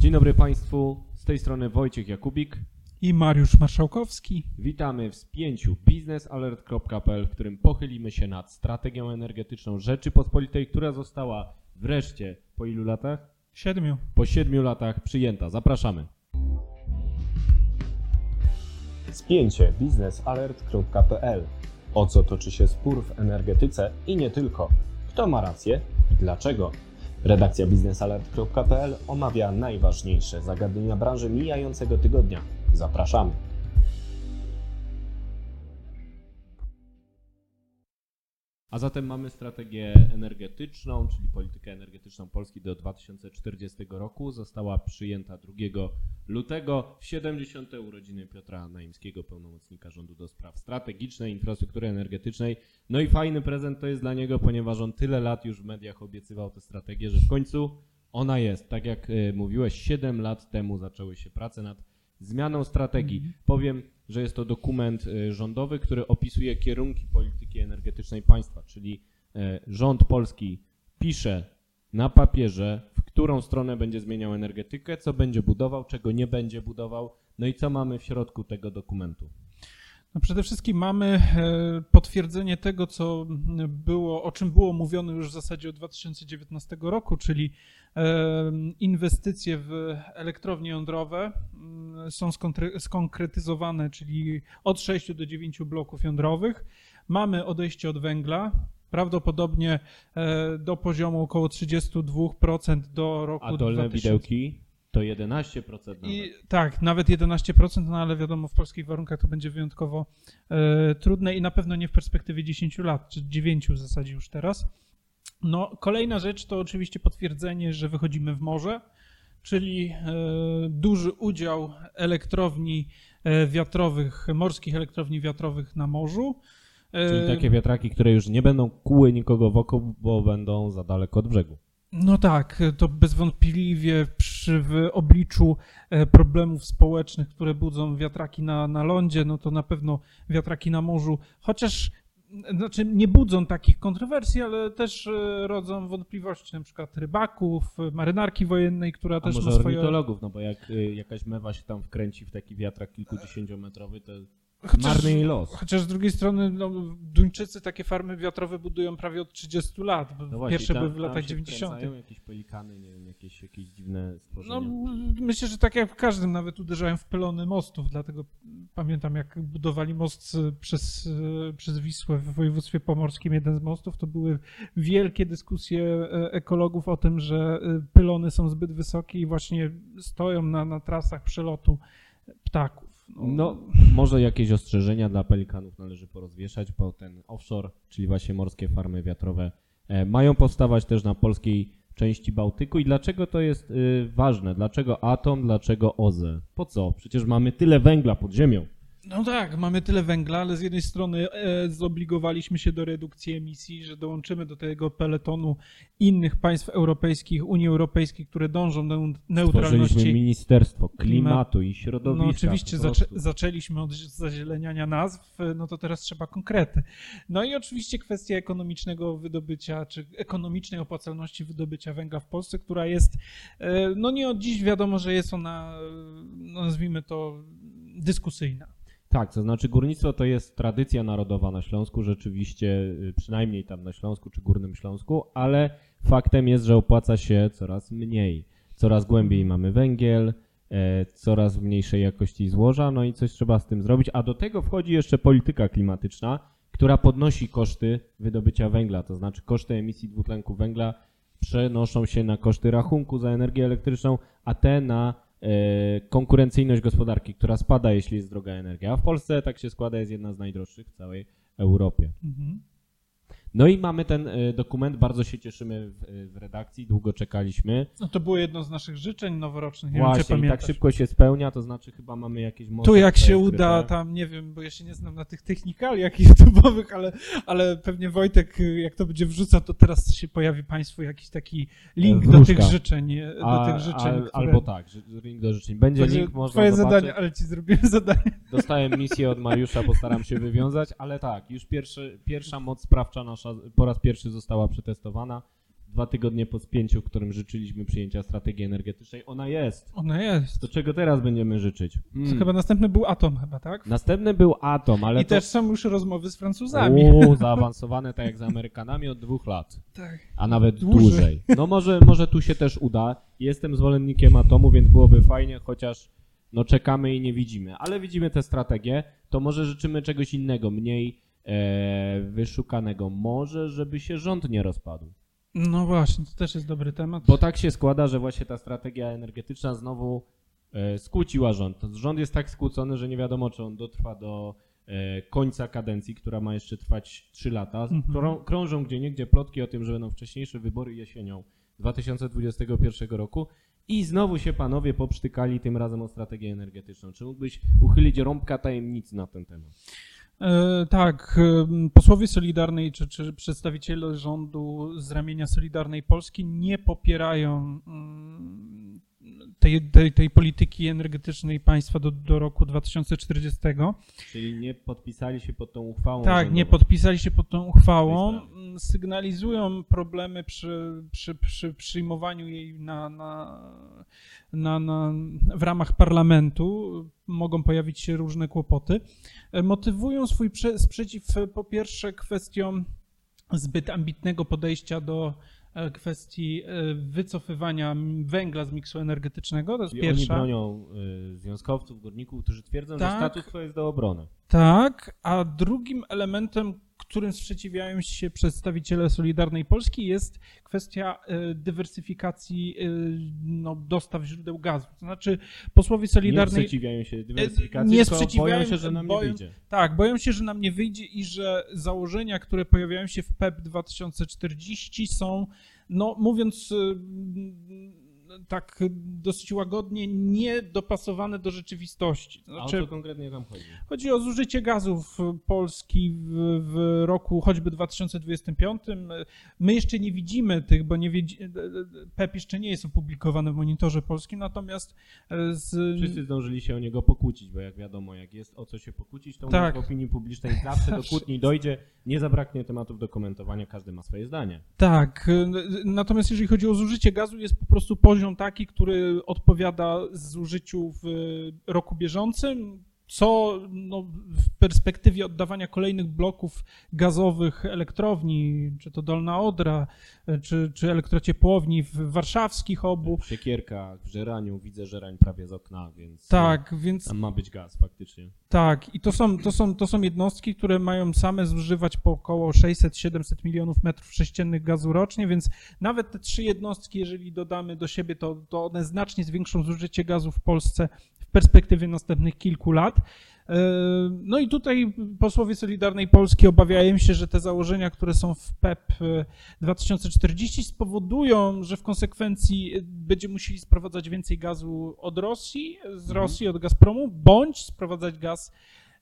Dzień dobry Państwu, z tej strony Wojciech Jakubik. I Mariusz Marszałkowski. Witamy w spięciu biznesalert.pl, w którym pochylimy się nad strategią energetyczną Rzeczypospolitej, która została wreszcie po ilu latach? Siedmiu. Po siedmiu latach przyjęta. Zapraszamy. Spięcie biznesalert.pl O co toczy się spór w energetyce i nie tylko? Kto ma rację i dlaczego? Redakcja biznesalert.pl omawia najważniejsze zagadnienia branży mijającego tygodnia. Zapraszamy. A zatem mamy strategię energetyczną, czyli politykę energetyczną Polski do 2040 roku. Została przyjęta 2 lutego w 70. urodziny Piotra Naimskiego, pełnomocnika rządu do spraw strategicznej, infrastruktury energetycznej. No i fajny prezent to jest dla niego, ponieważ on tyle lat już w mediach obiecywał tę strategię, że w końcu ona jest. Tak jak y, mówiłeś, 7 lat temu zaczęły się prace nad zmianą strategii. Powiem, że jest to dokument y, rządowy, który opisuje kierunki polityki energetycznej państwa, czyli y, rząd polski pisze na papierze, w którą stronę będzie zmieniał energetykę, co będzie budował, czego nie będzie budował, no i co mamy w środku tego dokumentu. No przede wszystkim mamy e, potwierdzenie tego, co było, o czym było mówione już w zasadzie od 2019 roku, czyli e, inwestycje w elektrownie jądrowe mm, są skonkretyzowane, czyli od 6 do 9 bloków jądrowych. Mamy odejście od węgla, prawdopodobnie e, do poziomu około 32% do roku A dolne 2000. widełki to 11% nawet. I tak, nawet 11%, no ale wiadomo, w polskich warunkach to będzie wyjątkowo e, trudne i na pewno nie w perspektywie 10 lat, czy 9 w zasadzie już teraz. No, kolejna rzecz to oczywiście potwierdzenie, że wychodzimy w morze, czyli e, duży udział elektrowni e, wiatrowych, morskich elektrowni wiatrowych na morzu. Czyli takie wiatraki, które już nie będą kuły nikogo wokół, bo będą za daleko od brzegu. No tak, to bezwątpliwie przy w obliczu e, problemów społecznych, które budzą wiatraki na, na lądzie, no to na pewno wiatraki na morzu, chociaż znaczy nie budzą takich kontrowersji, ale też e, rodzą wątpliwości, na przykład rybaków, marynarki wojennej, która A też może ma swoje... ornitologów, no bo jak y, jakaś mewa się tam wkręci w taki wiatrak kilkudziesięciometrowy, to Chociaż, marny jej los. chociaż z drugiej strony no, Duńczycy takie farmy wiatrowe budują prawie od 30 lat, bo No właśnie, pierwsze tam- były w latach się 90. wkręcają jakieś pelikany, nie wiem, jakieś, jakieś dziwne stworzenia. No, myślę, że tak jak w każdym, nawet uderzają w pylony mostów, dlatego pamiętam, jak budowali most przez, przez Wisłę w województwie pomorskim, jeden z mostów, to były wielkie dyskusje e, ekologów o tym, że e, pylony są zbyt wysokie i właśnie stoją na, na trasach przelotu ptaków. No, może jakieś ostrzeżenia dla pelikanów należy porozwieszać, bo ten offshore, czyli właśnie morskie farmy wiatrowe, e, mają powstawać też na polskiej części Bałtyku. I dlaczego to jest y, ważne? Dlaczego atom, dlaczego OZE? Po co? Przecież mamy tyle węgla pod ziemią. No tak, mamy tyle węgla, ale z jednej strony e, zobligowaliśmy się do redukcji emisji, że dołączymy do tego peletonu innych państw europejskich, Unii Europejskiej, które dążą do Stworzyliśmy neutralności. Ministerstwo Klimatu i Środowiska. No oczywiście zaczę, zaczęliśmy od zazieleniania nazw, no to teraz trzeba konkrety. No i oczywiście kwestia ekonomicznego wydobycia, czy ekonomicznej opłacalności wydobycia węgla w Polsce, która jest, e, no nie od dziś wiadomo, że jest ona, e, no nazwijmy to, dyskusyjna. Tak, to znaczy górnictwo to jest tradycja narodowa na Śląsku, rzeczywiście, y, przynajmniej tam na Śląsku czy Górnym Śląsku, ale faktem jest, że opłaca się coraz mniej. Coraz głębiej mamy węgiel, e, coraz mniejszej jakości złoża, no i coś trzeba z tym zrobić, a do tego wchodzi jeszcze polityka klimatyczna, która podnosi koszty wydobycia węgla, to znaczy koszty emisji dwutlenku węgla przenoszą się na koszty rachunku za energię elektryczną, a te na konkurencyjność gospodarki, która spada, jeśli jest droga energia. A w Polsce, tak się składa, jest jedna z najdroższych w całej Europie. Mhm. No i mamy ten e, dokument, bardzo się cieszymy w, e, w redakcji, długo czekaliśmy. No to było jedno z naszych życzeń noworocznych. Nie wiem, Właśnie, i tak szybko się spełnia, to znaczy chyba mamy jakieś Tu jak się uda, tam nie wiem, bo ja się nie znam na tych technikaliach YouTube'owych, ale, ale pewnie Wojtek, y, jak to będzie wrzucał, to teraz się pojawi Państwu jakiś taki link do Wróżka. tych życzeń. y, Do A, tych życzeń al, które... Albo tak, link do życzeń. Będzie Także link, można Twoje zobaczyć. zadanie, ale Ci zrobiłem zadanie. Dostałem misję od Mariusza, postaram się wywiązać, ale tak, już pierwszy, pierwsza moc sprawcza nasza po raz pierwszy została przetestowana. dwa tygodnie po spięciu, w którym życzyliśmy przyjęcia strategii energetycznej. Ona jest. Ona jest. To czego teraz będziemy życzyć? To Hmm. Chyba następny był Atom chyba, tak? Następny był Atom, ale I to... też są już rozmowy z Francuzami. Uuu, zaawansowane tak jak z Amerykanami od dwóch lat. Tak. A nawet Dłużej. dłużej. No może, może tu się też uda. Jestem zwolennikiem atomu, więc byłoby fajnie, chociaż no czekamy i nie widzimy. Ale widzimy tę strategię, to może życzymy czegoś innego, mniej wyszukanego. Może, żeby się rząd nie rozpadł. No właśnie, to też jest dobry temat. Bo tak się składa, że właśnie ta strategia energetyczna znowu e, skłóciła rząd. Rząd jest tak skłócony, że nie wiadomo, czy on dotrwa do e, końca kadencji, która ma jeszcze trwać 3 lata. Mhm. Krą, krążą gdzie niegdzie plotki o tym, że będą wcześniejsze wybory jesienią 2021 roku. I znowu się panowie poprztykali tym razem o strategię energetyczną. Czy mógłbyś uchylić rąbka tajemnicy na ten temat? E, tak, em, posłowie Solidarnej czy, czy przedstawiciele rządu z ramienia Solidarnej Polski nie popierają mm, tej, tej, tej polityki energetycznej państwa do, do roku 2040. Czyli nie podpisali się pod tą uchwałą? Tak, nie rządową? podpisali się pod tą uchwałą. Sygnalizują problemy przy, przy, przy przyjmowaniu jej na, na, na, na, w ramach parlamentu. Mogą pojawić się różne kłopoty. E, Motywują swój prze, sprzeciw e, po pierwsze kwestią zbyt ambitnego podejścia do e, kwestii e, wycofywania węgla z miksu energetycznego. To jest oni pierwsza. bronią y, związkowców, górników, którzy twierdzą, Tak. że status quo jest do obrony. Tak, a drugim elementem, którym sprzeciwiają się przedstawiciele Solidarnej Polski jest kwestia e, dywersyfikacji e, no, dostaw źródeł gazu. To znaczy posłowie Nie Solidarnej... sprzeciwiają się dywersyfikacji, nie tylko sprzeciwiają boją się, że nam boją- nie wyjdzie. Tak, boją się, że nam nie wyjdzie i że założenia, które pojawiają się w PEP 2040 są, no mówiąc tak dosyć łagodnie, niedopasowane do rzeczywistości. To A o znaczy, co konkretnie tam chodzi? Chodzi o zużycie gazów Polski w, w roku choćby 2025. My jeszcze nie widzimy tych, bo nie wiedzi, PEP jeszcze nie jest opublikowany w monitorze polskim, natomiast e, z, Wszyscy zdążyli się o niego pokłócić, bo jak wiadomo, jak jest o co się pokłócić, to Tak. w opinii publicznej zawsze do Zawsze. kłótni dojdzie, nie zabraknie tematów do komentowania, każdy ma swoje zdanie. Tak, natomiast jeżeli chodzi o zużycie gazu, jest po prostu poziom taki, który odpowiada zużyciu w roku bieżącym, co no, w perspektywie oddawania kolejnych bloków gazowych elektrowni, czy to Dolna Odra, czy, czy elektrociepłowni w warszawskich obu, W siekierkach, w żeraniu, widzę żerań prawie z okna, więc tak, więc tam ma być gaz faktycznie. Tak, i to są, to, są, to są jednostki, które mają same zużywać po około 600-700 milionów metrów sześciennych gazu rocznie, więc nawet te trzy jednostki, jeżeli dodamy do siebie, to, to one znacznie zwiększą zużycie gazu w Polsce perspektywie następnych kilku lat. E, No i tutaj posłowie Solidarnej Polski obawiają się, że te założenia, które są w PEP e, 2040 spowodują, że w konsekwencji e, będziemy musieli sprowadzać więcej gazu od Rosji, z Mhm. Rosji od Gazpromu, bądź sprowadzać gaz,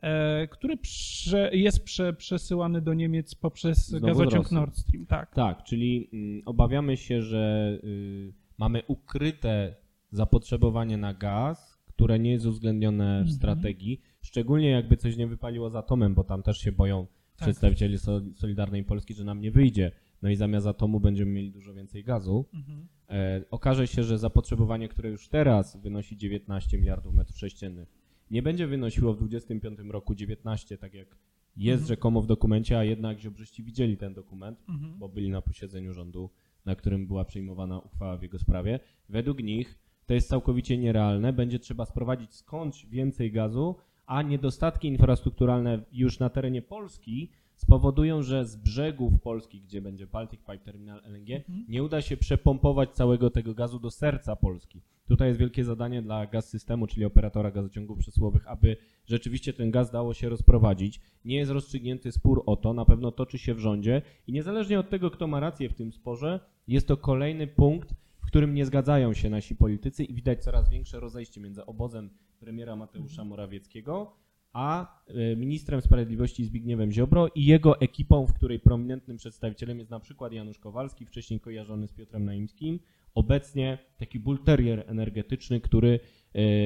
e, który prze, jest prze, przesyłany do Niemiec poprzez Znowu gazociąg. Nord Stream. Tak. Tak, czyli mm, obawiamy się, że y, mamy ukryte zapotrzebowanie na gaz, które nie jest uwzględnione w Mhm. strategii, szczególnie jakby coś nie wypaliło z atomem, bo tam też się boją Tak. przedstawicieli Sol- Solidarnej Polski, że nam nie wyjdzie. No i zamiast atomu będziemy mieli dużo więcej gazu. Mhm. E, okaże się, że zapotrzebowanie, które już teraz wynosi 19 miliardów metrów sześciennych, nie będzie wynosiło w 2025 roku 19, tak jak jest Mhm. rzekomo w dokumencie, a jednak Ziobrzyści widzieli ten dokument, Mhm. bo byli na posiedzeniu rządu, na którym była przyjmowana uchwała w jego sprawie. Według nich to jest całkowicie nierealne. Będzie trzeba sprowadzić skądś więcej gazu, a niedostatki infrastrukturalne już na terenie Polski spowodują, że z brzegów Polski, gdzie będzie Baltic Pipe Terminal LNG, Mhm. nie uda się przepompować całego tego gazu do serca Polski. Tutaj jest wielkie zadanie dla gaz systemu, czyli operatora gazociągów przesyłowych, aby rzeczywiście ten gaz dało się rozprowadzić. Nie jest rozstrzygnięty spór o to, na pewno toczy się w rządzie i niezależnie od tego, kto ma rację w tym sporze, jest to kolejny punkt, w którym nie zgadzają się nasi politycy i widać coraz większe rozejście między obozem premiera Mateusza Morawieckiego a e, ministrem sprawiedliwości Zbigniewem Ziobro i jego ekipą, w której prominentnym przedstawicielem jest na przykład Janusz Kowalski, wcześniej kojarzony z Piotrem Naimskim, obecnie taki bulterier energetyczny, który e,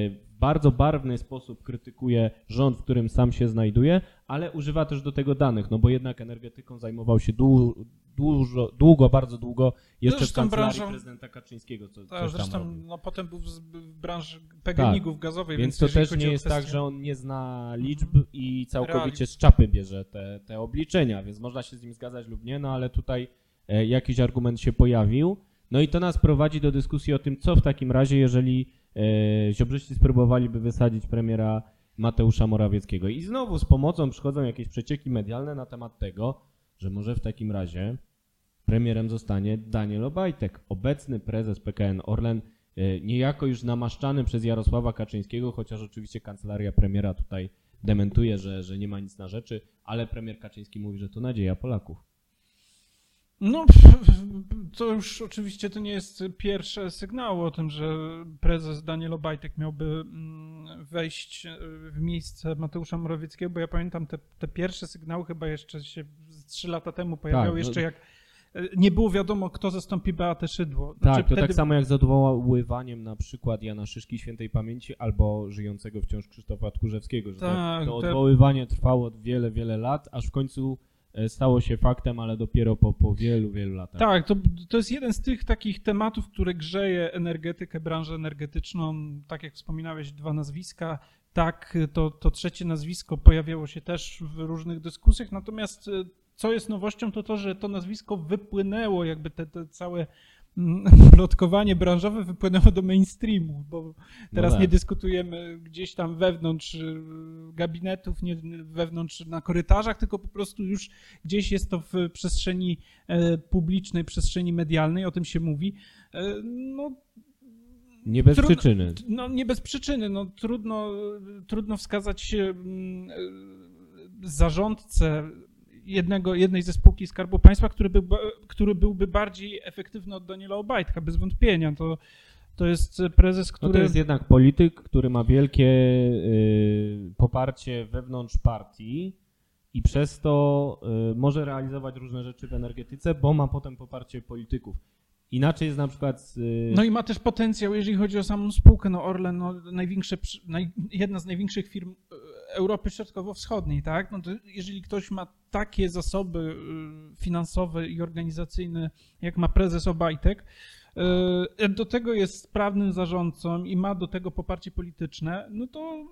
w bardzo barwny sposób krytykuje rząd, w którym sam się znajduje, ale używa też do tego danych, no bo jednak energetyką zajmował się dłu- dużo, długo, bardzo długo, jeszcze w Zresztą kancelarii branżą- prezydenta Kaczyńskiego, co Tak, coś zresztą robił. no, potem był w, w branży PGNiG-ów gazowej, Więc więc, to też nie jest kwestie- tak, że on nie zna liczb i całkowicie z czapy bierze te, te obliczenia, więc można się z nim zgadzać lub nie, no ale tutaj e, jakiś argument się pojawił. No i to nas prowadzi do dyskusji o tym, co w takim razie, jeżeli e, Ziobrzyści spróbowaliby wysadzić premiera Mateusza Morawieckiego. I znowu z pomocą przychodzą jakieś przecieki medialne na temat tego, że może w takim razie premierem zostanie Daniel Obajtek, obecny prezes PKN Orlen, e, niejako już namaszczany przez Jarosława Kaczyńskiego, chociaż oczywiście kancelaria premiera tutaj dementuje, że, że nie ma nic na rzeczy, ale premier Kaczyński mówi, że to nadzieja Polaków. No, to już oczywiście to nie jest pierwsze sygnały o tym, że prezes Daniel Obajtek miałby mm, wejść e, w miejsce Mateusza Morawieckiego, bo ja pamiętam te, te pierwsze sygnały chyba jeszcze się trzy lata temu pojawiały, Tak, no- jeszcze jak e, nie było wiadomo, kto zastąpi Beatę Szydło. Tak, Znaczy, to wtedy- tak samo jak z odwoływaniem na przykład Jana Szyszki świętej pamięci albo żyjącego wciąż Krzysztofa Tchórzewskiego, że Tak, to, to te- odwoływanie trwało wiele, wiele lat, aż w końcu e, stało się faktem, ale dopiero po, po wielu, wielu latach. Tak, to, to jest jeden z tych takich tematów, które grzeje energetykę, branżę energetyczną. Tak jak wspominałeś, dwa nazwiska. Tak, to, to trzecie nazwisko pojawiało się też w różnych dyskusjach. Natomiast e, co jest nowością, to to, że to nazwisko wypłynęło, jakby te, te całe mm, plotkowanie branżowe wypłynęło do mainstreamu, bo teraz tak. nie dyskutujemy gdzieś tam wewnątrz y, gabinetów, nie wewnątrz na korytarzach, tylko po prostu już gdzieś jest to w przestrzeni e, publicznej, przestrzeni medialnej, o tym się mówi. E, No, Nie bez Trudno- przyczyny. no nie bez przyczyny, no trudno, trudno wskazać mm, e, zarządcę jednego, jednej ze spółki Skarbu Państwa, który, był, który byłby bardziej efektywny od Daniela Obajtka, bez wątpienia. To, to jest prezes, No który... to jest jednak polityk, który ma wielkie y, poparcie wewnątrz partii i przez to y, może realizować różne rzeczy w energetyce, bo ma potem poparcie polityków. Inaczej jest na przykład z, y, No i ma też potencjał, jeżeli chodzi o samą spółkę. No Orlen, no największe, naj, jedna z największych firm e, Europy Środkowo-Wschodniej, tak? No to jeżeli ktoś ma takie zasoby e, finansowe i organizacyjne, jak ma prezes Obajtek, e, do tego jest sprawnym zarządcą i ma do tego poparcie polityczne, no to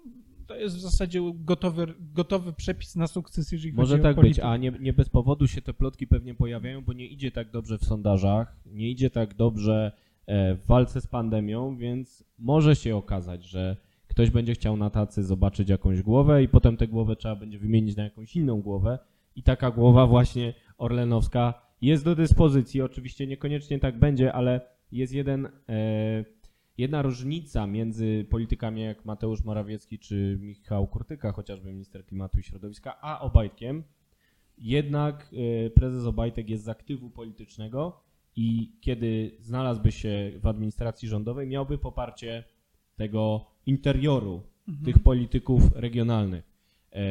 to jest w zasadzie gotowy, gotowy przepis na sukces, jeżeli Może chodzi o tak być, a nie, nie bez powodu się te plotki pewnie pojawiają, bo nie idzie tak dobrze w sondażach, nie idzie tak dobrze e, w walce z pandemią, więc może się okazać, że ktoś będzie chciał na tacy zobaczyć jakąś głowę i potem tę głowę trzeba będzie wymienić na jakąś inną głowę i taka głowa właśnie orlenowska jest do dyspozycji. Oczywiście niekoniecznie tak będzie, ale jest jeden, e, jedna różnica między politykami jak Mateusz Morawiecki czy Michał Kurtyka, chociażby minister klimatu i środowiska, a Obajtkiem. Jednak e, prezes Obajtek jest z aktywu politycznego i kiedy znalazłby się w administracji rządowej, miałby poparcie tego interioru Mhm. tych polityków regionalnych. E,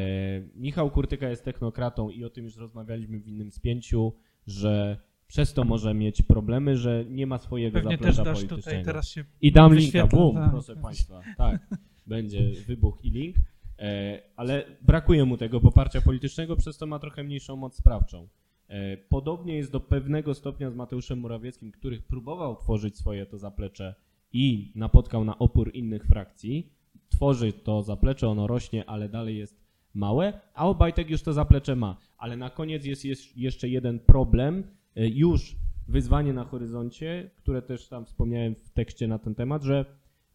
Michał Kurtyka jest technokratą i o tym już rozmawialiśmy w innym spięciu, że przez to może mieć problemy, że nie ma swojego Pewnie też zaplecza dasz politycznego. tutaj teraz się I dam linka, bum, tak. proszę Państwa, tak, będzie wybuch i link, e, ale brakuje mu tego poparcia politycznego, przez to ma trochę mniejszą moc sprawczą. E, podobnie jest do pewnego stopnia z Mateuszem Morawieckim, który próbował tworzyć swoje to zaplecze i napotkał na opór innych frakcji. Tworzy to zaplecze, ono rośnie, ale dalej jest małe, a Obajtek już to zaplecze ma. Ale na koniec jest, jest jeszcze jeden problem, e, już wyzwanie na horyzoncie, które też tam wspomniałem w tekście na ten temat, że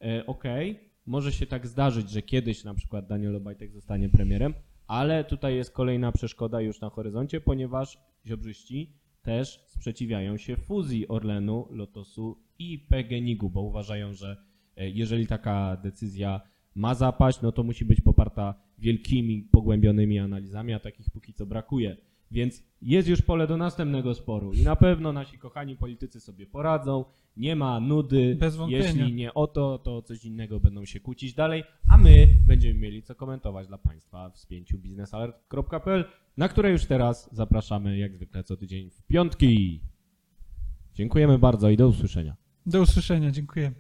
e, okej, może się tak zdarzyć, że kiedyś na przykład Daniel Obajtek zostanie premierem, ale tutaj jest kolejna przeszkoda już na horyzoncie, ponieważ Ziobrzyści też sprzeciwiają się fuzji Orlenu, Lotosu i PGNiG-u, bo uważają, że e, jeżeli taka decyzja ma zapaść, no to musi być poparta wielkimi, pogłębionymi analizami, a takich póki co brakuje. Więc jest już pole do następnego sporu i na pewno nasi kochani politycy sobie poradzą. Nie ma nudy. Bez wątpienia. Jeśli nie o to, to o coś innego będą się kłócić dalej, a my będziemy mieli co komentować dla Państwa w spięciu biznesalert.pl, na które już teraz zapraszamy jak zwykle co tydzień w piątki. Dziękujemy bardzo i do usłyszenia. Do usłyszenia, dziękuję.